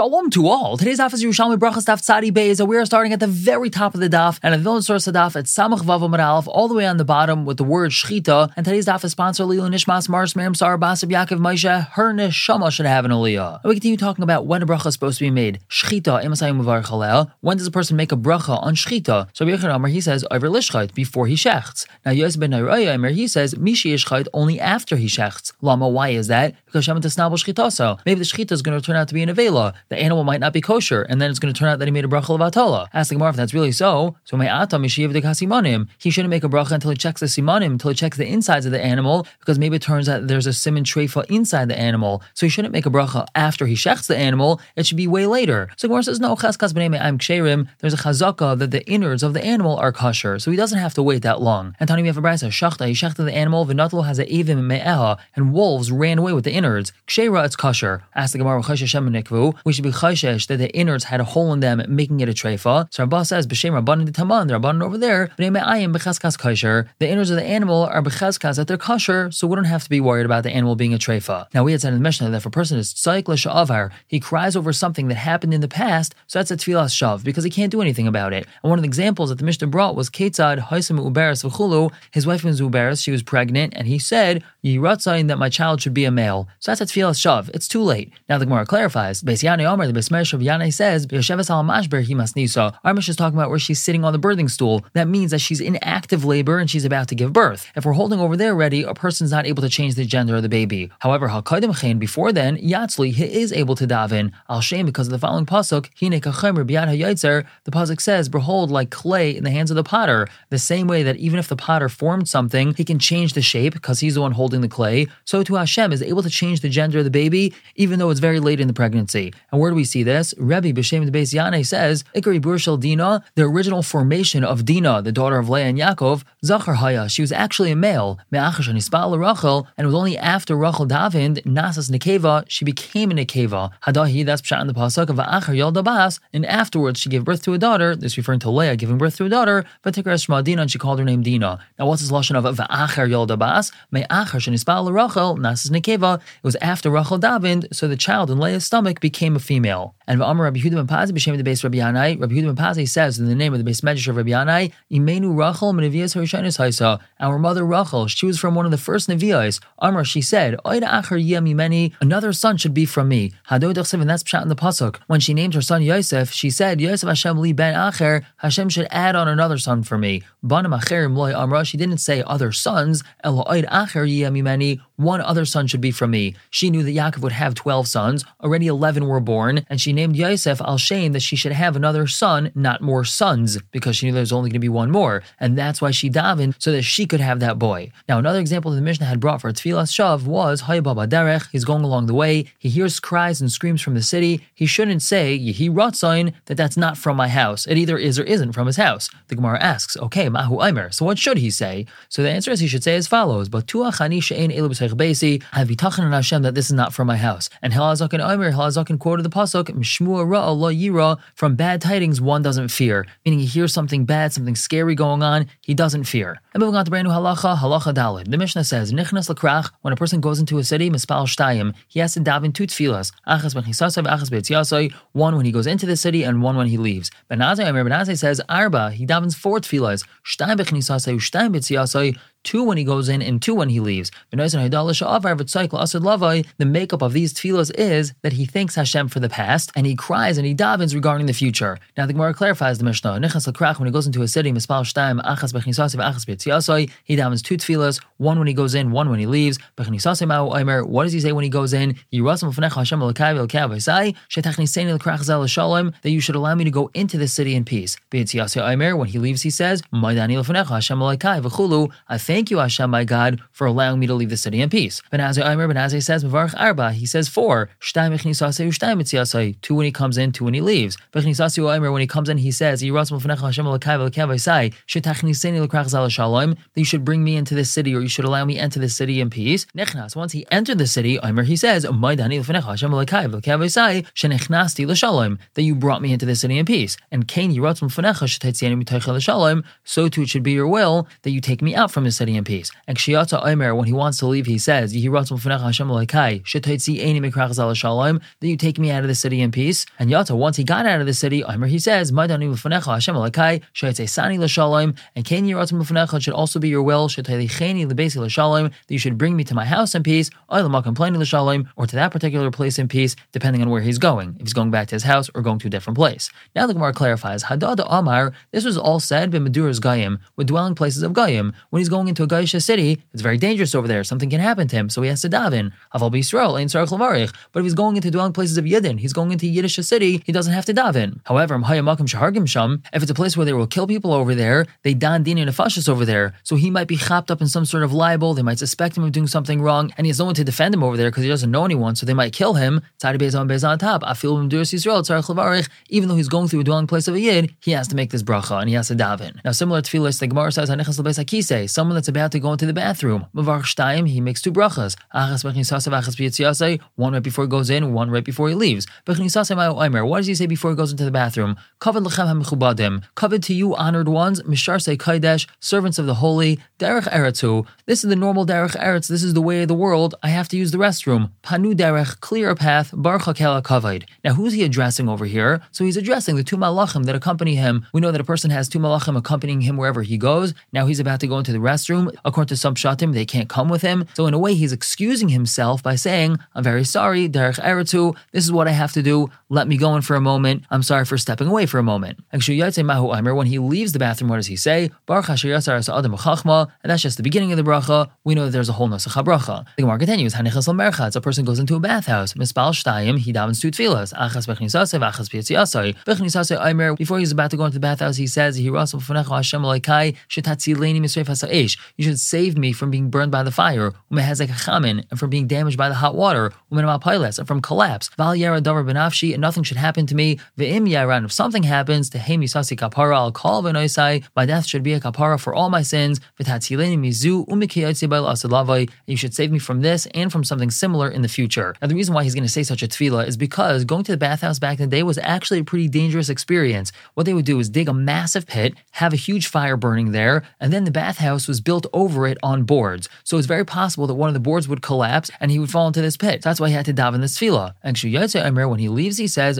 Shalom to all. Today's is Yerushalmi Brachas Daf Tzadi Beis. We are starting at the very top of the daf and at Vilna source of daf at Samach Vav Amar all the way on the bottom with the word Shchita. And today's daf is sponsored Lila Nishmas Mars Miriam Sar Basab Yaakov Moshe. Her neshama should have an aliyah. And we continue talking about when a bracha is supposed to be made. Shchita Emasayim When does a person make a bracha on Shchita? So Amar he says over Lishchait before he shechts. Now Yosef ben Nairaya he says Mishi Yishchait only after he shechts. Lama why is that? Because Shemet Snabel Shchita Maybe the Shchita is going to turn out to be an Avela the animal might not be kosher, and then it's going to turn out that he made a bracha of atola. Ask the Gemara if that's really so. So my atam mishiv de. He shouldn't make a bracha until he checks the simanim, until he checks the insides of the animal, because maybe it turns out there's a simon treifa inside the animal. So he shouldn't make a bracha after he shechs the animal. It should be way later. So Gemara says no chaskas b'nei I'm ksherim. There's a chazaka that the innards of the animal are kosher, so he doesn't have to wait that long. And Tani we have a brisa shachta. He shechted the animal. V'natlo has a evim me'eha, and wolves ran away with the innards. Kshera it's kosher. Ask the Gemara we that the innards had a hole in them, making it a treifa. So Rabbah says, B'shem Rabbanan the Taman, the Rabbanan over there, the innards of the animal are b'cheskas that they're kosher, so we don't have to be worried about the animal being a treifa. Now we had said in the Mishnah that if a person is tzaik l'sha'avar, he cries over something that happened in the past, so that's a tefillas shav, because he can't do anything about it. And one of the examples that the Mishnah brought was Ketzad Haisam Uberes v'chulu, his wife was Uberes, she was pregnant, and he said, Yiratzayin that my child should be a male. So that's a tefillas shav. It's too late. Now the Gemara clarifies, Beis Yanei Omer, the Besmesh of Yanai says, al mashber himasnisa. Armish is talking about where she's sitting on the birthing stool. That means that she's in active labor and she's about to give birth. If we're holding over there ready, a person's not able to change the gender of the baby. However, Hakadim Chen, before then, Yatzli, he is able to daven. Al Shem, because of the following pasuk, Hine kachemer biyad hayitzer, the pasuk says, Behold, like clay in the hands of the potter. The same way that even if the potter formed something, he can change the shape because he's the one holding the clay. So to Hashem is able to change the gender of the baby, even though it's very late in the pregnancy. And where do we see this? Rebbe B'Shem the Beis Yanai says, Ikari Burshel Dina, the original formation of Dina, the daughter of Leah and Yaakov, Zachar Haya, she was actually a male, Me'achash and Rachel, and it was only after Rachel davened, Nasas Nekeva, she became a Nekeva. Hadahi, that's Pshat in the Pasuk, of Achar Yalda Bas, and afterwards she gave birth to a daughter, this referring to Leah giving birth to a daughter, but Tikar Shema Dina, and she called her name Dina. Now what's this Lashon of Va'achar Yalda Bas? Me'achash and Rachel, Nasas Nekeva, it was after Rachel davened, so the child in Leah's stomach became a female. And V'amar Rabbi Yehuda ben Pazi b'shem the base Rabbi Yanai. Rabbi Yehuda ben Pazi says in the name of the base medrash of Rabbi Yanai, Imenu Rachel Menevias Harishanis Haisa. Our mother Rachel, she was from one of the first Nevias. Amar, she said, Oida Acher Mimeni, another son should be from me. Hadod and that's pshat in the pasuk. When she named her son Yosef, she said, Yosef Hashem li ben Acher. Hashem should add on another son for me. Banam Acherim loy Amra. She didn't say other sons. Elo Oid Acher Mimeni. One other son should be from me. She knew that Yaakov would have twelve sons. Already eleven were born, and she named Yosef al Shem that she should have another son, not more sons, because she knew there was only going to be one more. And that's why she davened, so that she could have that boy. Now, another example that the Mishnah had brought for Tfilas Shav was Hayababa Derech. He's going along the way. He hears cries and screams from the city. He shouldn't say, Yehi Ratzain, that that's not from my house. It either is or isn't from his house. The Gemara asks, okay, Mahu Aimer. So what should he say? So the answer is he should say as follows, But Tuachani She'en Elu Bitachan on Hashem that this is not from my house. And Halazak Helazakin Aimer, Helazakin quoted the Pasuk, Mishmua Ra'a Lo Yira, from bad tidings one doesn't fear. Meaning he hears something bad, something scary going on, he doesn't fear. And moving on to brand new halacha, halacha dalid. The Mishnah says, Nichnas lakrach, when a person goes into a city, mispal shtayim, he has to daven two tefillas, achas ben chisasav, achas one when he goes into the city and one when he leaves. Ben Azzai, Amir Ben Azzai says, arba, he davens four tefillas, shtayim bechnisasai, shtayim be'etziasai, two when he goes in and two when he leaves. The makeup of these tefillos is that he thanks Hashem for the past and he cries and he davens regarding the future. Now the Gemara clarifies the Mishnah. when he goes into a city, he davens two tefillos, one when he goes in, one when he leaves. What does he say when he goes in? That you should allow me to go into the city in peace. When he leaves, he says, I thank you, Hashem, my God, for allowing me to leave the city in peace. Ben Azzai Omer, Ben Azzai says, Mavarch Arba, he says four. Two when he comes in, two when he leaves. When he comes in, he says, that you should bring me into this city, or you should allow me enter the city in peace. Once he entered the city, Omer, he says, that you brought me into the city in peace. And so too it should be your will that you take me out from the city in peace. And Kshiyata Omer, when he wants to leave, he says, that you take me out of the city in peace. And Yata, once he got out of the city, Omer, he says, and Ken Yiratim should also be your will, that you should bring me to my house in peace, or to that particular place in peace, depending on where he's going, if he's going back to his house or going to a different place. Now the Gemara clarifies, Hadad Amar, this was all said by Maduras Gayim, with dwelling places of Gayim. When he's going into a Gaisha city, it's very dangerous over there, something can happen to him, so he has to daven. But if he's going into dwelling places of Yidden, he's going into Yiddish city, he doesn't have to daven. However, if it's a place where they will kill people over there, they dan dini nefashis over there, so he might be chopped up in some sort of libel, they might suspect him of doing something wrong, and he has no one to defend him over there because he doesn't know anyone, so they might kill him. on top. Even though he's going through a dwelling place of a yid, he has to make this bracha and he has to daven. Now, similar to tefillah, the Gemara says, someone that's about to go into the bathroom, he makes two brachas. One right before he goes in, one right before he leaves. What does he say before he goes into the bathroom? Covet to you, honored ones, Misharse Kaidesh, servants of the holy, Derech Eretzu. This is the normal Derech Eretz, this is the way of the world. I have to use the restroom. Panu Derech, clear path, Baruch Kavod. Now, who's he addressing over here? So he's addressing the two malachim that accompany him. We know that a person has two malachim accompanying him wherever he goes. Now he's about to go into the restroom. According to some shatim, they can't come with him. So in a way, he's excusing himself by saying, I'm very sorry, Derech Eretzu, this is what I have to do. Let me go in for a moment. I'm sorry for stepping away for a moment. When he leaves the bathroom, what does he say? And that's just the beginning of the bracha. We know that there's a whole Nasach bracha. The Gemara continues, A person goes into a bathhouse. He davens two tefillas. Before he's about to go into the bathhouse, he says. You should save me from being burned by the fire, and from being damaged by the hot water, and from collapse. And nothing should happen to me. If something happens, to sasi kapara, call v'noisai, my death should be a kapara for all my sins, asalavai, you should save me from this and from something similar in the future. Now, the reason why he's going to say such a tefillah is because going to the bathhouse back in the day was actually a pretty dangerous experience. What they would do is dig a massive pit, have a huge fire burning there, and then the bathhouse was built over it on boards. So it's very possible that one of the boards would collapse and he would fall into this pit. So that's why he had to daven this tefillah. And Emir, when he leaves, he says,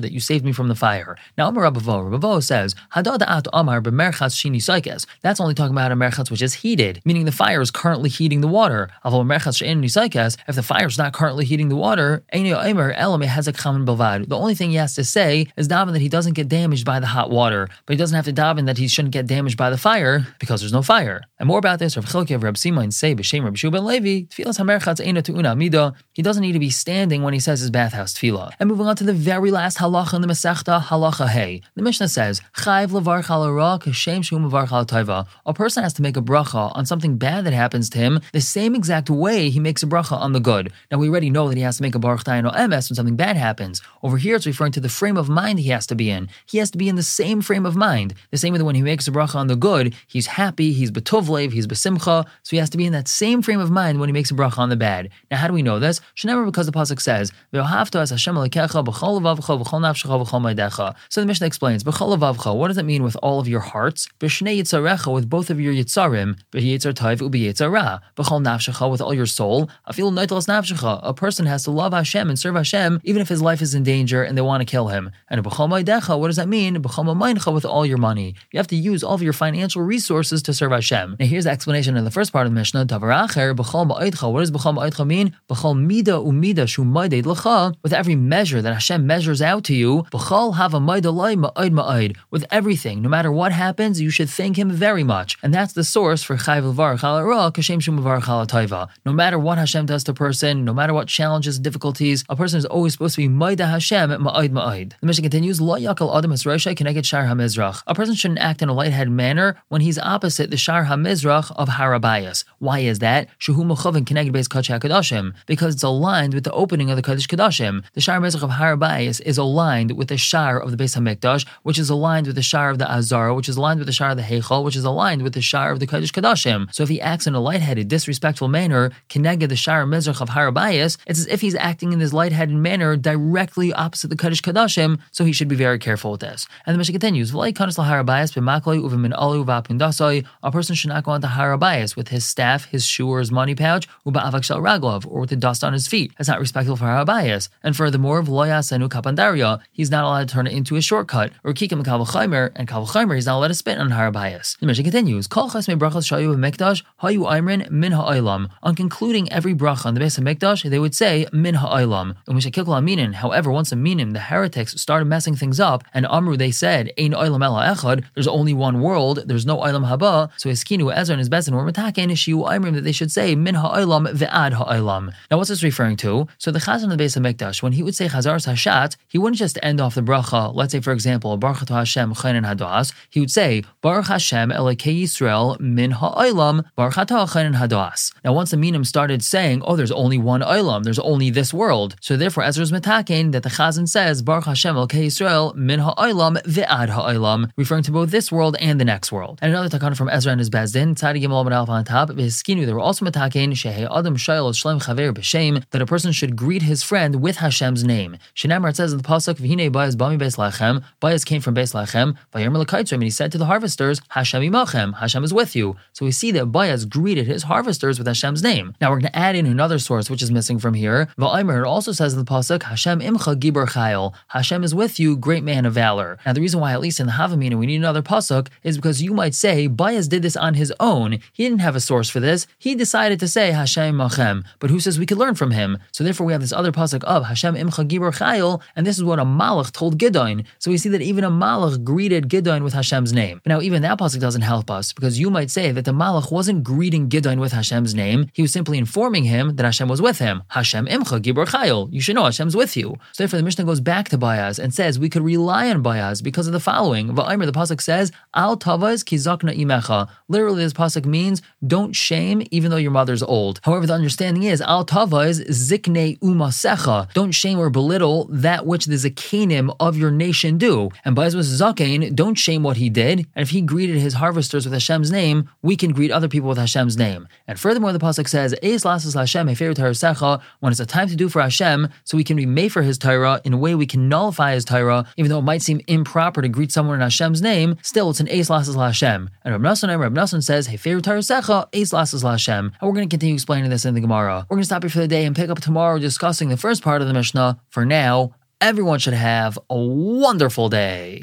that you saved me from the fire. Now, Amar Rabavo, Rabavo says, Hadada at Omar Bemerchas Shinusikas. That's only talking about a merchatz which is heated, meaning the fire is currently heating the water. If the fire is not currently heating the water, the only thing he has to say is daven that he doesn't get damaged by the hot water, but he doesn't have to daven that he shouldn't get damaged by the fire because there's no fire. And more about this, Rav Chilki of Rab Simon say b'shem Rab Shuban Levi, tefillas hamerchatz eina tu'una mida. He doesn't need to be standing when he says his bathhouse tefillah. And moving on to the very last halacha in the Masechta, halacha hey. The Mishnah says, chayv levarch shum levarch al A person has to make a bracha on something bad that happens to him the same exact way he makes a bracha on the good. Now we already know that he has to make a baruch taino emes when something bad happens. Over here it's referring to the frame of mind he has to be in. He has to be in the same frame of mind. The same way that when he makes a bracha on the good, he's happy, he's betovlev, he's besimcha, so he has to be in that same frame of mind when he makes a bracha on the bad. Now how do we know this? Shenever because the pasuk says, So the Mishnah explains, what does it mean with all of your hearts? With both of your yitzarim, with all your soul. A person has to love Hashem and serve Hashem even if his life is in danger and they want to kill him. And what does that mean? With all your money. You have to use all of your financial resources to serve Hashem. Now here's the explanation in the first part of the Mishnah. What does B'chol mean? B'chol mida umida shumaideid l'cha. With every measure that Hashem measures out to you, with everything, no matter what happens, you should thank Him very much. And that's the source for chayv l'varach kashem shum no matter what Hashem does to a person, no matter what challenges, difficulties, a person is always supposed to be Maida Hashem Ma'id Ma'id. The Mishnah continues, Lo Yakal Adam Hasrosha Keneged Shar HaMizrach. A person shouldn't act in a lightheaded manner when he's opposite the Shar HaMizrach of Harabayas. Why is that? Because it's aligned with the opening of the Kaddish Kadashim. The Shar HaMizrach of Harabayas is aligned with the Shar of the Beis HaMikdash, which is aligned with the Shar of the Azara, which is aligned with the Shar of the Heichal, which is aligned with the Shar of the Kaddish Kadashim. So if he acts in a lightheaded, disrespectful manner, Keneged the Shar Mizrach of Harabayas, it's as if he's acting in this lightheaded manner directly opposite the Kaddish Kadashim, so he should be very careful with this. And the Mishnah continues, A person should not go onto Harabayas with his staff, his shoe, or his money pouch, Raglov, or with the dust on his feet. That's not respectful for Harabayas. And furthermore, Vloyas Enu Kapandaria, he's not allowed to turn it into a shortcut, or Kikim Kalvachaimer, and Kalvachaimer, he's not allowed to spit on Harabayas. The Mishnah continues. On concluding every bracha on the base of Mikdash, they would say, Min Ha'ilam. However, once a minim, the heretics started messing things up, and Amru, they said, Ein Oilam Ela Echad, there's only one world, there's no Oilam Haba, so Hiskinu, Ezra, and his Bezin were mataken, Shiu Imrim, that they should say, Min Ha'olam Ve'ad Ha'olam. Now, what's this referring to? So the Chazan of the base of Mikdash, when he would say Chazar Hashat, he wouldn't just end off the bracha, let's say, for example, Baruch Hashem Chayin Hadas, he would say, Baruch Hashem Elokei Yisrael Min Ha'olam Baruch Chayin Hadas. Now, once the minim started saying, oh, there's only one Olam, there's only this world, so therefore Ezra's mataken that the Chazan says, Baruch Hashem Elokei Yisrael Min Ha'olam Ve'ad Ha'olam, referring to both this world and the next world. And another takana from Ezra and his Bezdin, Tzadi Gimel Alpha on top, V'hiskinu, they were also mataken, Shehe Adam Shayel Shlem Chaver B'Shem, that a person should greet his friend with Hashem's name. Shinamar says in the Pasuk, V'hine Bayaz Bami Beis Lachem, Bayaz came from Beis Lachem, Vayomer Lekaitzrim, and he said to the harvesters, Hashem imachem, Hashem is with you. So we see that Bayaz greeted his harvesters with Hashem's name. Now we're going to add in another source which is missing from here. Va'aymer, also says in the Pasuk, Hashem imcha gibor chayil, Hashem is with you, great man of valor. Now the reason why, at least in the Havamina, we need another Pasuk is because you might say, Bayaz did this on his own. He didn't have a source for this. He decided to say Hashem Machem. But who says we could learn from him? So therefore we have this other pasuk of Hashem Imcha Gibor Chayil, and this is what a Malach told Gidon. So we see that even a Malach greeted Gidon with Hashem's name. But now even that pasuk doesn't help us because you might say that the Malach wasn't greeting Gidon with Hashem's name. He was simply informing him that Hashem was with him. Hashem Imcha Gibor Chayil. You should know Hashem's with you. So therefore the Mishnah goes back to Bayaz and says we could rely on Bayaz because of the following. Va'aymer, the pasuk says, Al Tavaz Kizakna Imecha. Literally this pasuk means don't shame even though your mother's old. However, the understanding is al tava is zikne umasecha. Don't shame or belittle that which the zakenim of your nation do. And by was don't shame what he did. And if he greeted his harvesters with Hashem's name, we can greet other people with Hashem's name. And furthermore, the pasuk says, "Eis lasas Hashem secha." When it's a time to do for Hashem, so we can be made for His Torah in a way we can nullify His Torah, even though it might seem improper to greet someone in Hashem's name. Still, it's an Eis Hashem. And Rab Nassan, says, "Heferu secha Eis lasas Hashem." And we're going to continue explaining this in the Gemara. We're going to stop here for the day and pick up tomorrow discussing the first part of the Mishnah. For now, everyone should have a wonderful day.